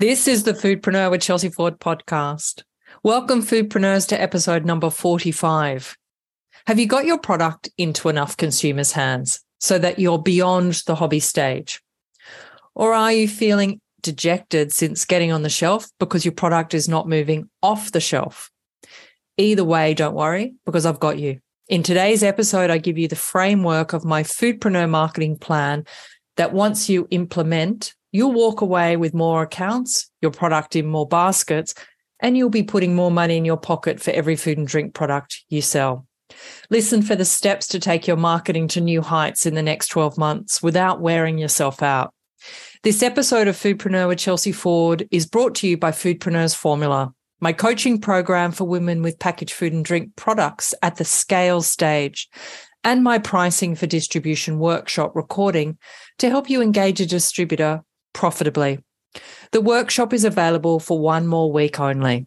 This is the Foodpreneur with Chelsea Ford podcast. Welcome, foodpreneurs, to episode number 45. Have you got your product into enough consumers' hands so that you're beyond the hobby stage? Or are you feeling dejected since getting on the shelf because your product is not moving off the shelf? Either way, don't worry because I've got you. In today's episode, I give you the framework of my foodpreneur marketing plan that once you implement, you'll walk away with more accounts, your product in more baskets, and you'll be putting more money in your pocket for every food and drink product you sell. Listen for the steps to take your marketing to new heights in the next 12 months without wearing yourself out. This episode of Foodpreneur with Chelsea Ford is brought to you by Foodpreneur's Formula, my coaching program for women with packaged food and drink products at the scale stage and my pricing for distribution workshop recording to help you engage a distributor profitably. The workshop is available for one more week only.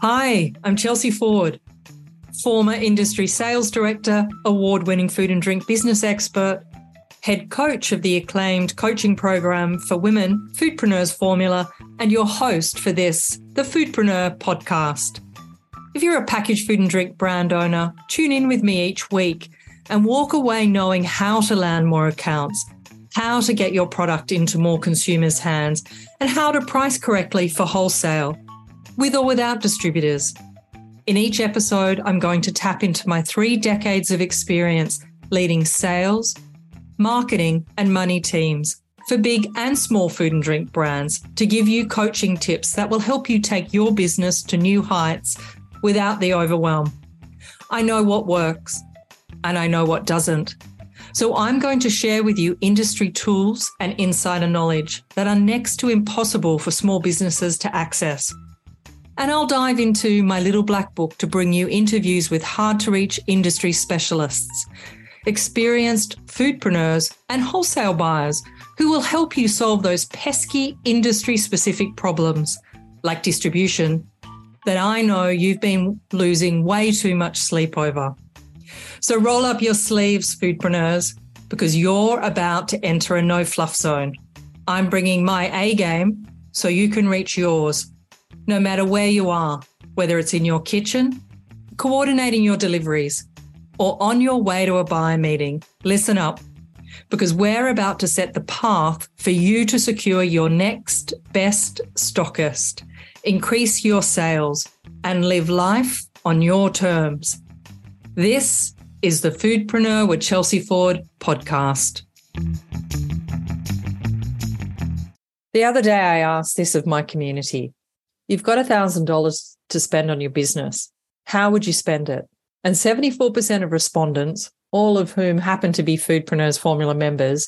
Hi, I'm Chelsea Ford, former industry sales director, award winning food and drink business expert, head coach of the acclaimed coaching program for women, Foodpreneur's Formula, and your host for this, the Foodpreneur podcast. If you're a packaged food and drink brand owner, tune in with me each week and walk away knowing how to land more accounts, how to get your product into more consumers' hands, and how to price correctly for wholesale, with or without distributors. In each episode, I'm going to tap into my three decades of experience leading sales, marketing, and money teams for big and small food and drink brands to give you coaching tips that will help you take your business to new heights without the overwhelm. I know what works and I know what doesn't. So I'm going to share with you industry tools and insider knowledge that are next to impossible for small businesses to access. And I'll dive into my little black book to bring you interviews with hard to reach industry specialists, experienced foodpreneurs, and wholesale buyers who will help you solve those pesky industry specific problems like distribution that I know you've been losing way too much sleep over. So roll up your sleeves, foodpreneurs, because you're about to enter a no fluff zone. I'm bringing my A game so you can reach yours, no matter where you are, whether it's in your kitchen, coordinating your deliveries, or on your way to a buyer meeting. Listen up, because we're about to set the path for you to secure your next best stockist increase your sales, and live life on your terms. This is the Foodpreneur with Chelsea Ford podcast. The other day, I asked this of my community You've got $1,000 to spend on your business. How would you spend it? And 74% of respondents, all of whom happen to be Foodpreneur's Formula members,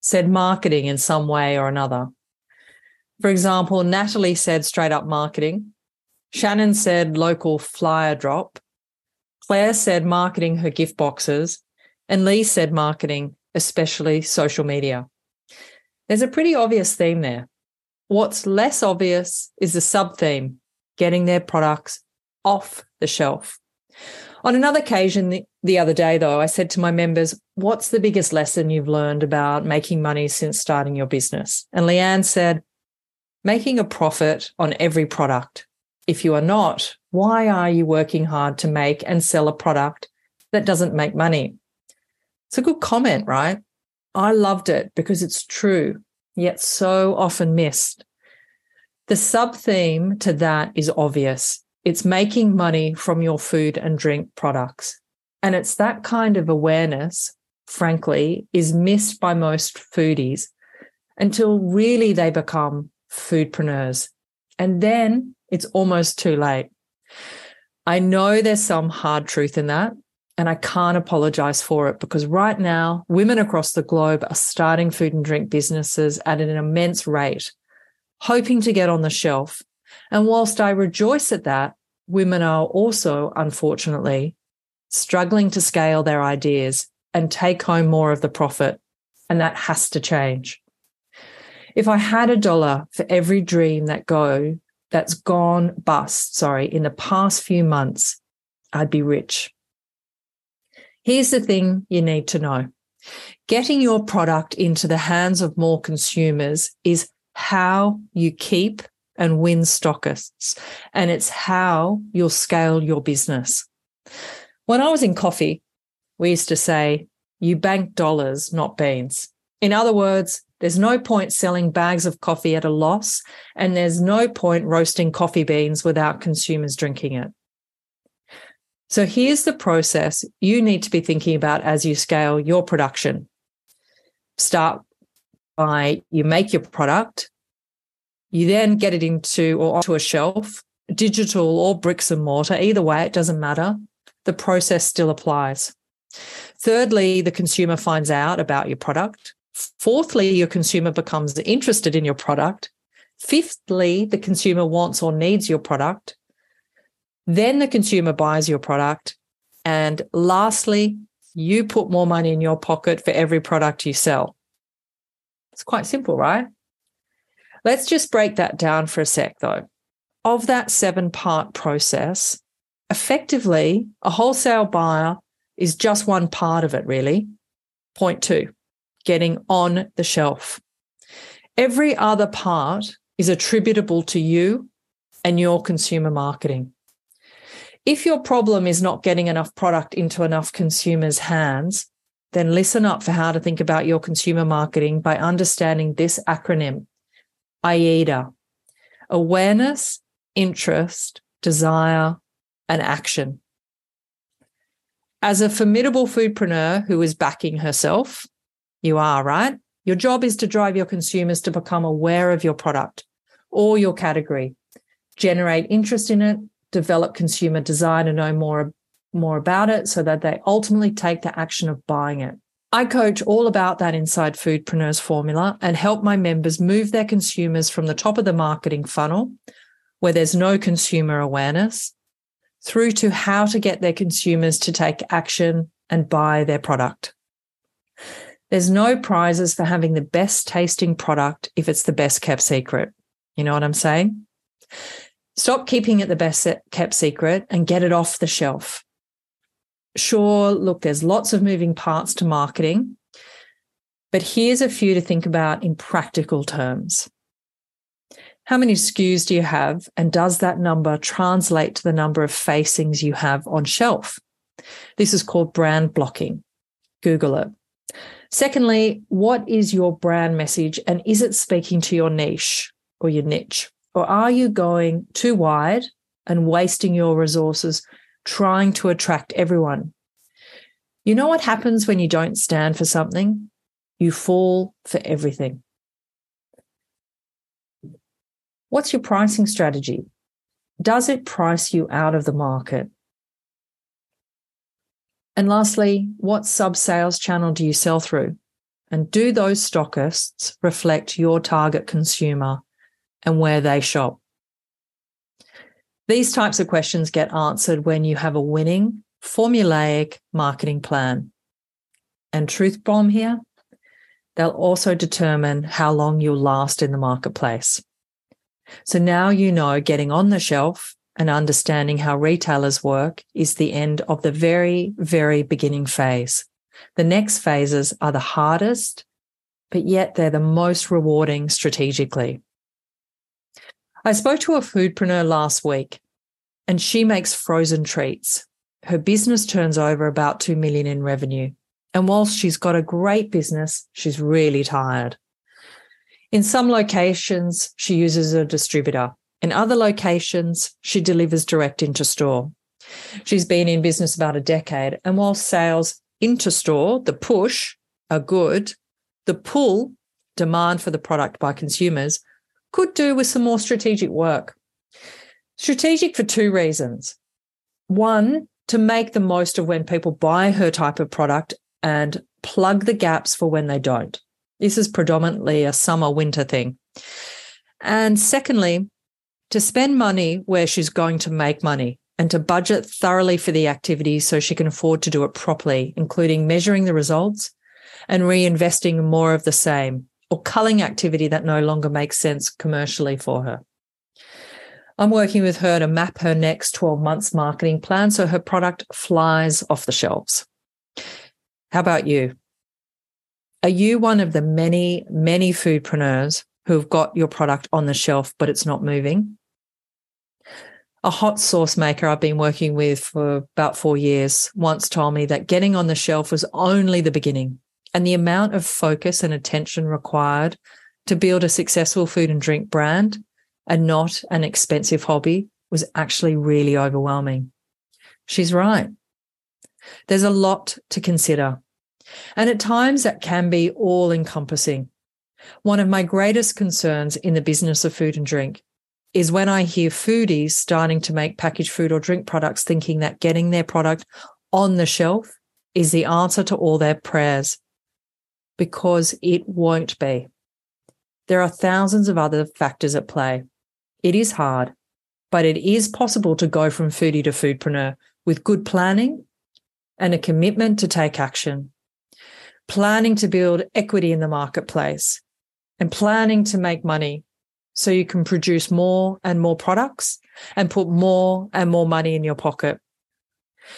said marketing in some way or another. For example, Natalie said straight up marketing. Shannon said local flyer drop. Claire said marketing her gift boxes. And Lee said marketing, especially social media. There's a pretty obvious theme there. What's less obvious is the sub theme getting their products off the shelf. On another occasion the, the, other day, though, I said to my members, What's the biggest lesson you've learned about making money since starting your business? And Leanne said, making a profit on every product. If you are not, why are you working hard to make and sell a product that doesn't make money? It's a good comment, right? I loved it because it's true, yet so often missed. The sub theme to that is obvious. It's making money from your food and drink products. And it's that kind of awareness, frankly, is missed by most foodies until really they become foodpreneurs. And then it's almost too late. I know there's some hard truth in that, and I can't apologize for it because right now, women across the globe are starting food and drink businesses at an immense rate, hoping to get on the shelf. And whilst I rejoice at that, women are also, unfortunately, struggling to scale their ideas and take home more of the profit. And that has to change. If I had a dollar for every dream that go that's gone bust, sorry, in the past few months, I'd be rich. Here's the thing you need to know getting your product into the hands of more consumers is how you keep and win stockists, and it's how you'll scale your business. When I was in coffee, we used to say, you bank dollars, not beans. In other words, there's no point selling bags of coffee at a loss, and there's no point roasting coffee beans without consumers drinking it. So here's the process you need to be thinking about as you scale your production. Start by you make your product, you then get it into or onto a shelf, digital or bricks and mortar, either way, it doesn't matter. The process still applies. Thirdly, the consumer finds out about your product. Fourthly, your consumer becomes interested in your product. Fifthly, the consumer wants or needs your product. Then the consumer buys your product. And lastly, you put more money in your pocket for every product you sell. It's quite simple, right? Let's just break that down for a sec, though. Of that seven part process, effectively, a wholesale buyer is just one part of it, really. Point two getting on the shelf. Every other part is attributable to you and your consumer marketing. If your problem is not getting enough product into enough consumers' hands, then listen up for how to think about your consumer marketing by understanding this acronym AIDA awareness, interest, desire, and action. As a formidable foodpreneur who is backing herself, you are, right? Your job is to drive your consumers to become aware of your product or your category, generate interest in it, develop consumer desire to know more, more about it so that they ultimately take the action of buying it. I coach all about that inside Foodpreneurs formula and help my members move their consumers from the top of the marketing funnel, where there's no consumer awareness, through to how to get their consumers to take action and buy their product. There's no prizes for having the best tasting product if it's the best kept secret. You know what I'm saying? Stop keeping it the best kept secret and get it off the shelf. Sure, look, there's lots of moving parts to marketing, but here's a few to think about in practical terms. How many SKUs do you have? And does that number translate to the number of facings you have on shelf? This is called brand blocking. Google it. Secondly, what is your brand message and is it speaking to your niche or your niche? Or are you going too wide and wasting your resources trying to attract everyone? You know what happens when you don't stand for something? You fall for everything. What's your pricing strategy? Does it price you out of the market? And lastly, what sub sales channel do you sell through? And do those stockists reflect your target consumer and where they shop? These types of questions get answered when you have a winning, formulaic marketing plan. And truth bomb here, they'll also determine how long you'll last in the marketplace. So now you know getting on the shelf and understanding how retailers work is the end of the very, very beginning phase. The next phases are the hardest, but yet they're the most rewarding strategically. I spoke to a foodpreneur last week and she makes frozen treats. Her business turns over about 2 million in revenue. And whilst she's got a great business, she's really tired. In some locations, she uses a distributor in other locations, she delivers direct into store. She's been in business about a decade. And while sales into store, the push, are good, the pull, demand for the product by consumers, could do with some more strategic work. Strategic for two reasons. One, to make the most of when people buy her type of product and plug the gaps for when they don't. This is predominantly a summer winter thing. And secondly, to spend money where she's going to make money and to budget thoroughly for the activity so she can afford to do it properly, including measuring the results and reinvesting more of the same or culling activity that no longer makes sense commercially for her. I'm working with her to map her next 12 months marketing plan so her product flies off the shelves. How about you? Are you one of the many, many foodpreneurs who've got your product on the shelf, but it's not moving? A hot sauce maker I've been working with for about four years once told me that getting on the shelf was only the beginning, and the amount of focus and attention required to build a successful food and drink brand and not an expensive hobby was actually really overwhelming. She's right. There's a lot to consider. And at times that can be all encompassing. One of my greatest concerns in the business of food and drink is when I hear foodies starting to make packaged food or drink products thinking that getting their product on the shelf is the answer to all their prayers, because it won't be. There are thousands of other factors at play. It is hard, but it is possible to go from foodie to foodpreneur with good planning and a commitment to take action. Planning to build equity in the marketplace and planning to make money so you can produce more and more products and put more and more money in your pocket.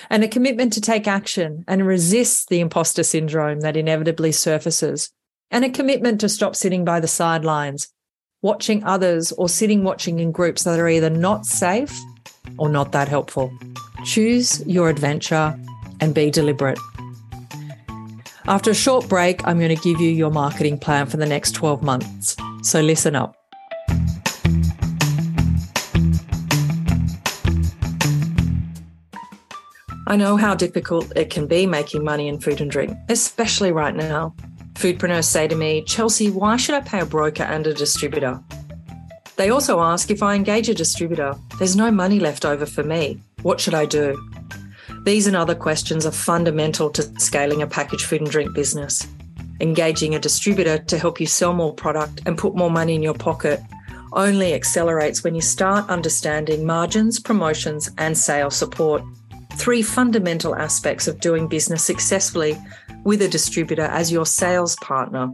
And a commitment to take action and resist the imposter syndrome that inevitably surfaces. And a commitment to stop sitting by the sidelines, watching others or sitting watching in groups that are either not safe or not that helpful. Choose your adventure and be deliberate. After a short break, I'm going to give you your marketing plan for the next 12 months. So listen up. I know how difficult it can be making money in food and drink, especially right now. Foodpreneurs say to me, Chelsea, why should I pay a broker and a distributor? They also ask if I engage a distributor, there's no money left over for me. What should I do? These and other questions are fundamental to scaling a packaged food and drink business. Engaging a distributor to help you sell more product and put more money in your pocket only accelerates when you start understanding margins, promotions, and sales support three fundamental aspects of doing business successfully with a distributor as your sales partner.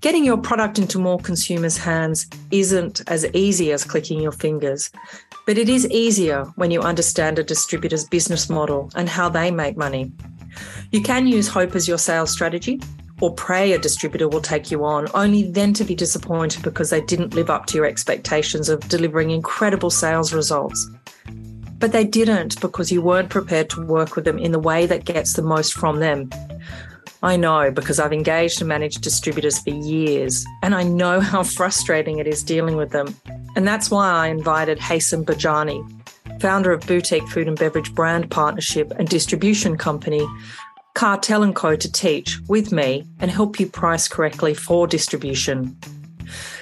Getting your product into more consumers' hands isn't as easy as clicking your fingers, but it is easier when you understand a distributor's business model and how they make money. You can use hope as your sales strategy or pray a distributor will take you on, only then to be disappointed because they didn't live up to your expectations of delivering incredible sales results. But they didn't because you weren't prepared to work with them in the way that gets the most from them. I know because I've engaged and managed distributors for years, and I know how frustrating it is dealing with them. And that's why I invited Haysam Bajani, founder of boutique food and beverage brand partnership and distribution company Cartel & Co to teach with me and help you price correctly for distribution.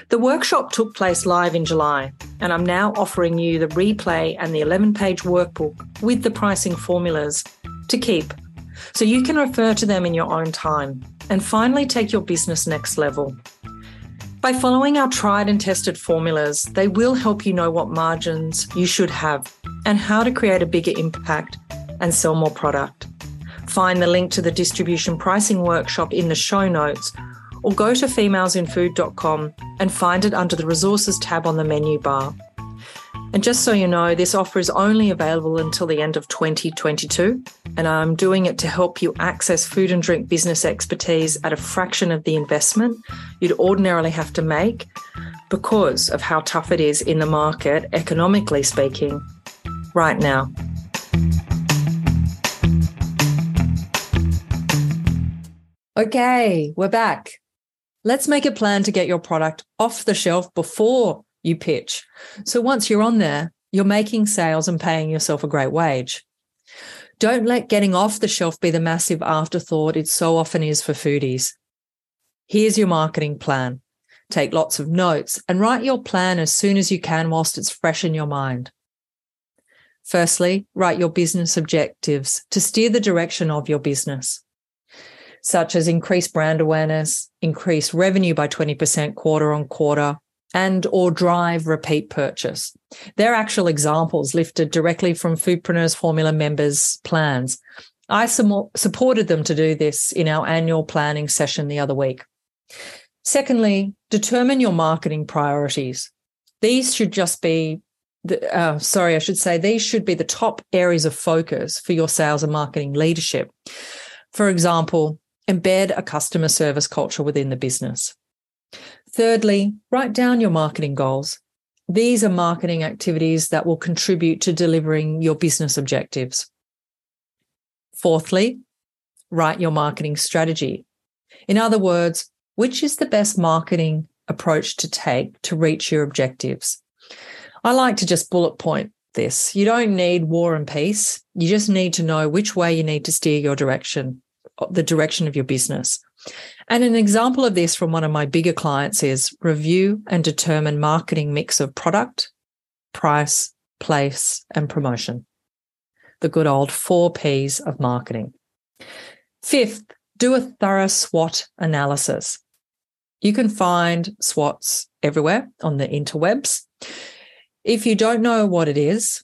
The workshop took place live in July, and I'm now offering you the replay and the 11 page workbook with the pricing formulas to keep so you can refer to them in your own time and finally take your business next level. By following our tried and tested formulas, they will help you know what margins you should have and how to create a bigger impact and sell more product. Find the link to the distribution pricing workshop in the show notes or go to femalesinfood.com and find it under the resources tab on the menu bar. And just so you know, this offer is only available until the end of 2022, and I'm doing it to help you access food and drink business expertise at a fraction of the investment you'd ordinarily have to make because of how tough it is in the market, economically speaking, right now. Okay, we're back. Let's make a plan to get your product off the shelf before you pitch. So once you're on there, you're making sales and paying yourself a great wage. Don't let getting off the shelf be the massive afterthought it so often is for foodies. Here's your marketing plan. Take lots of notes and write your plan as soon as you can whilst it's fresh in your mind. Firstly, write your business objectives to steer the direction of your business such as increased brand awareness, increase revenue by 20% quarter on quarter, and or drive repeat purchase. They're actual examples lifted directly from Foodpreneurs Formula members' plans. I supported them to do this in our annual planning session the other week. Secondly, determine your marketing priorities. These should just be the, uh, sorry, I should say these should be the top areas of focus for your sales and marketing leadership. For example, embed a customer service culture within the business. Thirdly, write down your marketing goals. These are marketing activities that will contribute to delivering your business objectives. Fourthly, write your marketing strategy. In other words, which is the best marketing approach to take to reach your objectives? I like to just bullet point this. You don't need war and peace. You just need to know which way you need to steer your direction, the direction of your business. And an example of this from one of my bigger clients is review and determine marketing mix of product, price, place, and promotion. The good old four P's of marketing. Fifth, do a thorough SWOT analysis. You can find SWOTs everywhere on the interwebs. If you don't know what it is,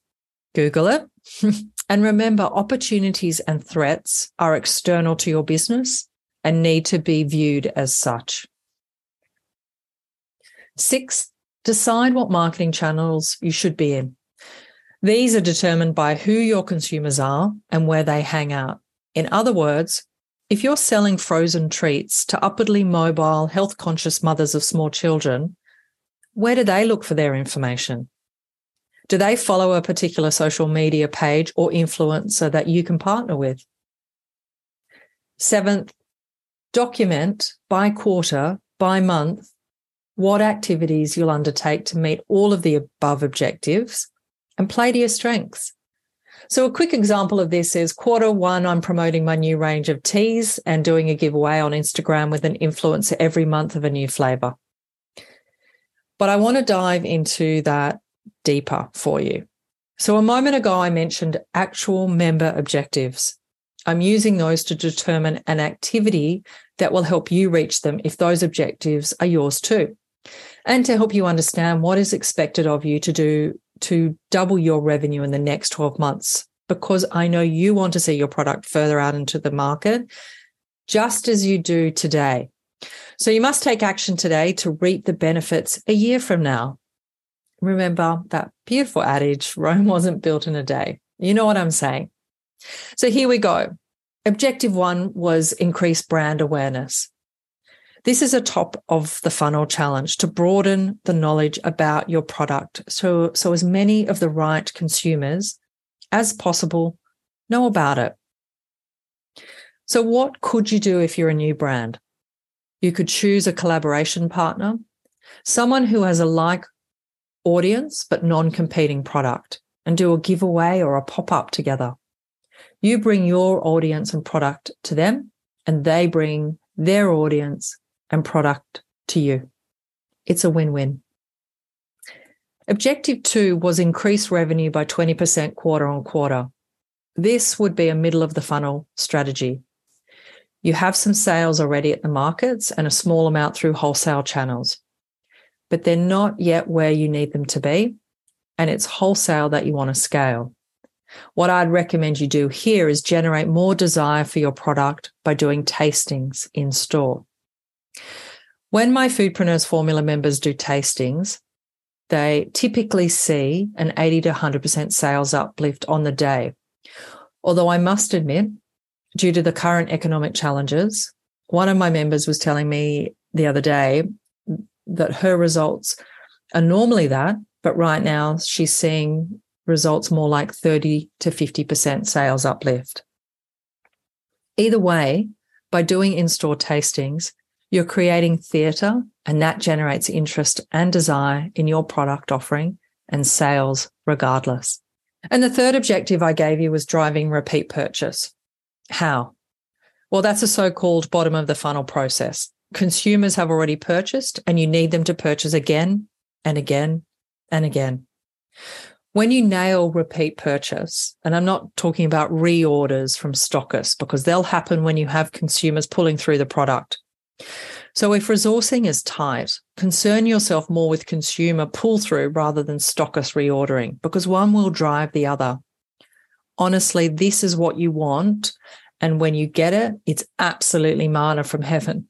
Google it. and remember, opportunities and threats are external to your business and need to be viewed as such. Sixth, decide what marketing channels you should be in. These are determined by who your consumers are and where they hang out. In other words, if you're selling frozen treats to upwardly mobile, health conscious mothers of small children, where do they look for their information? Do they follow a particular social media page or influencer that you can partner with? Seventh, document by quarter, by month, what activities you'll undertake to meet all of the above objectives and play to your strengths. So, a quick example of this is quarter one, I'm promoting my new range of teas and doing a giveaway on Instagram with an influencer every month of a new flavor. But I want to dive into that deeper for you. So, a moment ago, I mentioned actual member objectives. I'm using those to determine an activity that will help you reach them if those objectives are yours too. And to help you understand what is expected of you to do to double your revenue in the next 12 months, because I know you want to see your product further out into the market, just as you do today. So you must take action today to reap the benefits a year from now. Remember that beautiful adage Rome wasn't built in a day. You know what I'm saying? So here we go. Objective one was increase brand awareness. This is a top of the funnel challenge to broaden the knowledge about your product so, so as many of the right consumers as possible know about it. So, what could you do if you're a new brand? You could choose a collaboration partner, someone who has a like audience but non competing product, and do a giveaway or a pop up together. You bring your audience and product to them, and they bring their audience and product to you. It's a win win. Objective two was increase revenue by 20% quarter on quarter. This would be a middle of the funnel strategy. You have some sales already at the markets and a small amount through wholesale channels, but they're not yet where you need them to be. And it's wholesale that you want to scale. What I'd recommend you do here is generate more desire for your product by doing tastings in store. When my Foodpreneurs Formula members do tastings, they typically see an 80 to 100% sales uplift on the day. Although I must admit, due to the current economic challenges, one of my members was telling me the other day that her results are normally that, but right now she's seeing results more like 30 to 50% sales uplift. Either way, by doing in store tastings, you're creating theatre and that generates interest and desire in your product offering and sales regardless. And the third objective I gave you was driving repeat purchase. How? Well, that's a so called bottom of the funnel process. Consumers have already purchased and you need them to purchase again and again and again. When you nail repeat purchase, and I'm not talking about reorders from stockists because they'll happen when you have consumers pulling through the product. So if resourcing is tight, concern yourself more with consumer pull through rather than stockist reordering because one will drive the other. Honestly, this is what you want. And when you get it, it's absolutely manna from heaven.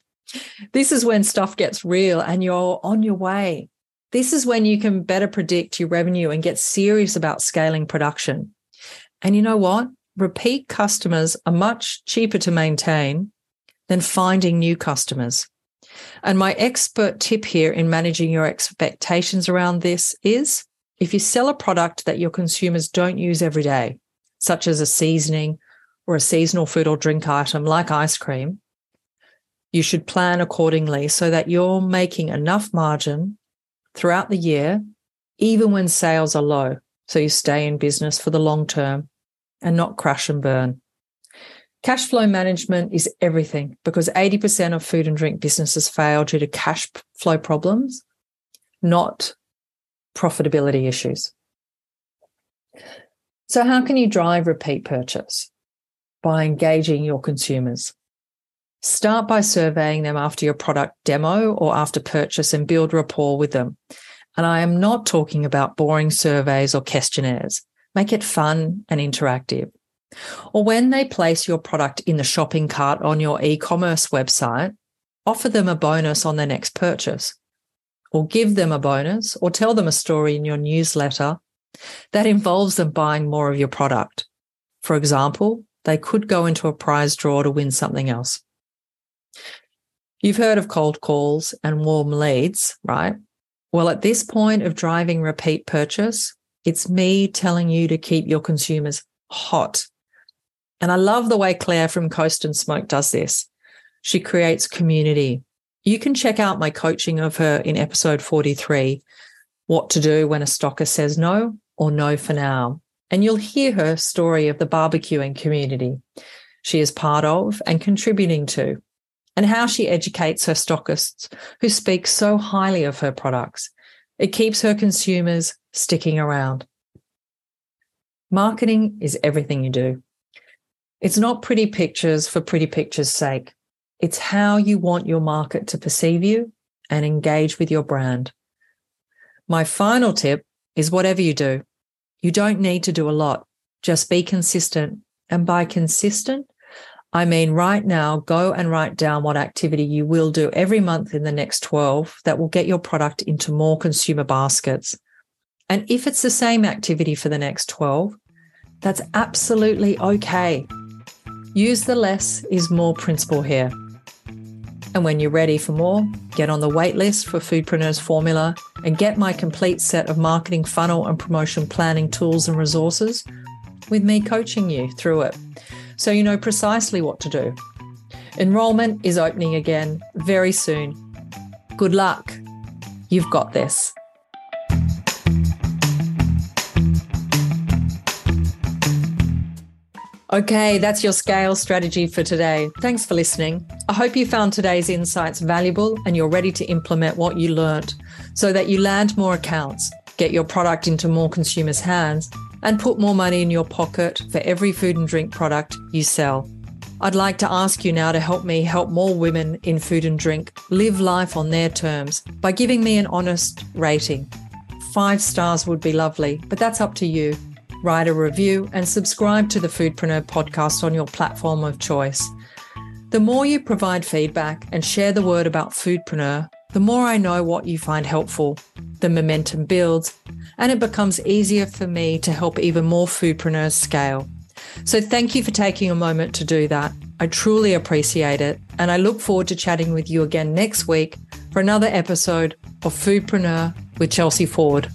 This is when stuff gets real and you're on your way. This is when you can better predict your revenue and get serious about scaling production. And you know what? repeat customers are much cheaper to maintain than finding new customers. And my expert tip here in managing your expectations around this is if you sell a product that your consumers don't use every day, such as a seasoning or a seasonal food or drink item like ice cream, you should plan accordingly so that you're making enough margin throughout the year, even when sales are low. So you stay in business for the long term and not crash and burn. Cash flow management is everything because 80% of food and drink businesses fail due to cash flow problems, not profitability issues. So, how can you drive repeat purchase? By engaging your consumers. Start by surveying them after your product demo or after purchase and build rapport with them. And I am not talking about boring surveys or questionnaires. Make it fun and interactive. Or when they place your product in the shopping cart on your e commerce website, offer them a bonus on their next purchase. Or give them a bonus or tell them a story in your newsletter that involves them buying more of your product. For example, they could go into a prize draw to win something else. You've heard of cold calls and warm leads, right? Well, at this point of driving repeat purchase, it's me telling you to keep your consumers hot. And I love the way Claire from Coast and Smoke does this. She creates community. You can check out my coaching of her in episode 43, what to do when a stocker says no or no for now. And you'll hear her story of the barbecuing community she is part of and contributing to, and how she educates her stockists who speak so highly of her products. It keeps her consumers sticking around. Marketing is everything you do. It's not pretty pictures for pretty pictures' sake. It's how you want your market to perceive you and engage with your brand. My final tip is whatever you do, you don't need to do a lot. Just be consistent. And by consistent, I mean, right now, go and write down what activity you will do every month in the next 12 that will get your product into more consumer baskets. And if it's the same activity for the next 12, that's absolutely okay. Use the less is more principle here. And when you're ready for more, get on the waitlist for Foodpreneurs Formula and get my complete set of marketing funnel and promotion planning tools and resources with me coaching you through it so you know precisely what to do. Enrollment is opening again very soon. Good luck. You've got this. Okay, that's your scale strategy for today. Thanks for listening. I hope you found today's insights valuable and you're ready to implement what you learned so that you land more accounts, get your product into more consumers' hands, and put more money in your pocket for every food and drink product you sell. I'd like to ask you now to help me help more women in food and drink live life on their terms by giving me an honest rating. Five stars would be lovely, but that's up to you. Write a review and subscribe to the Foodpreneur podcast on your platform of choice. The more you provide feedback and share the word about Foodpreneur, the more I know what you find helpful. The momentum builds and it becomes easier for me to help even more foodpreneurs scale. So thank you for taking a moment to do that. I truly appreciate it. And I look forward to chatting with you again next week for another episode of Foodpreneur with Chelsea Ford.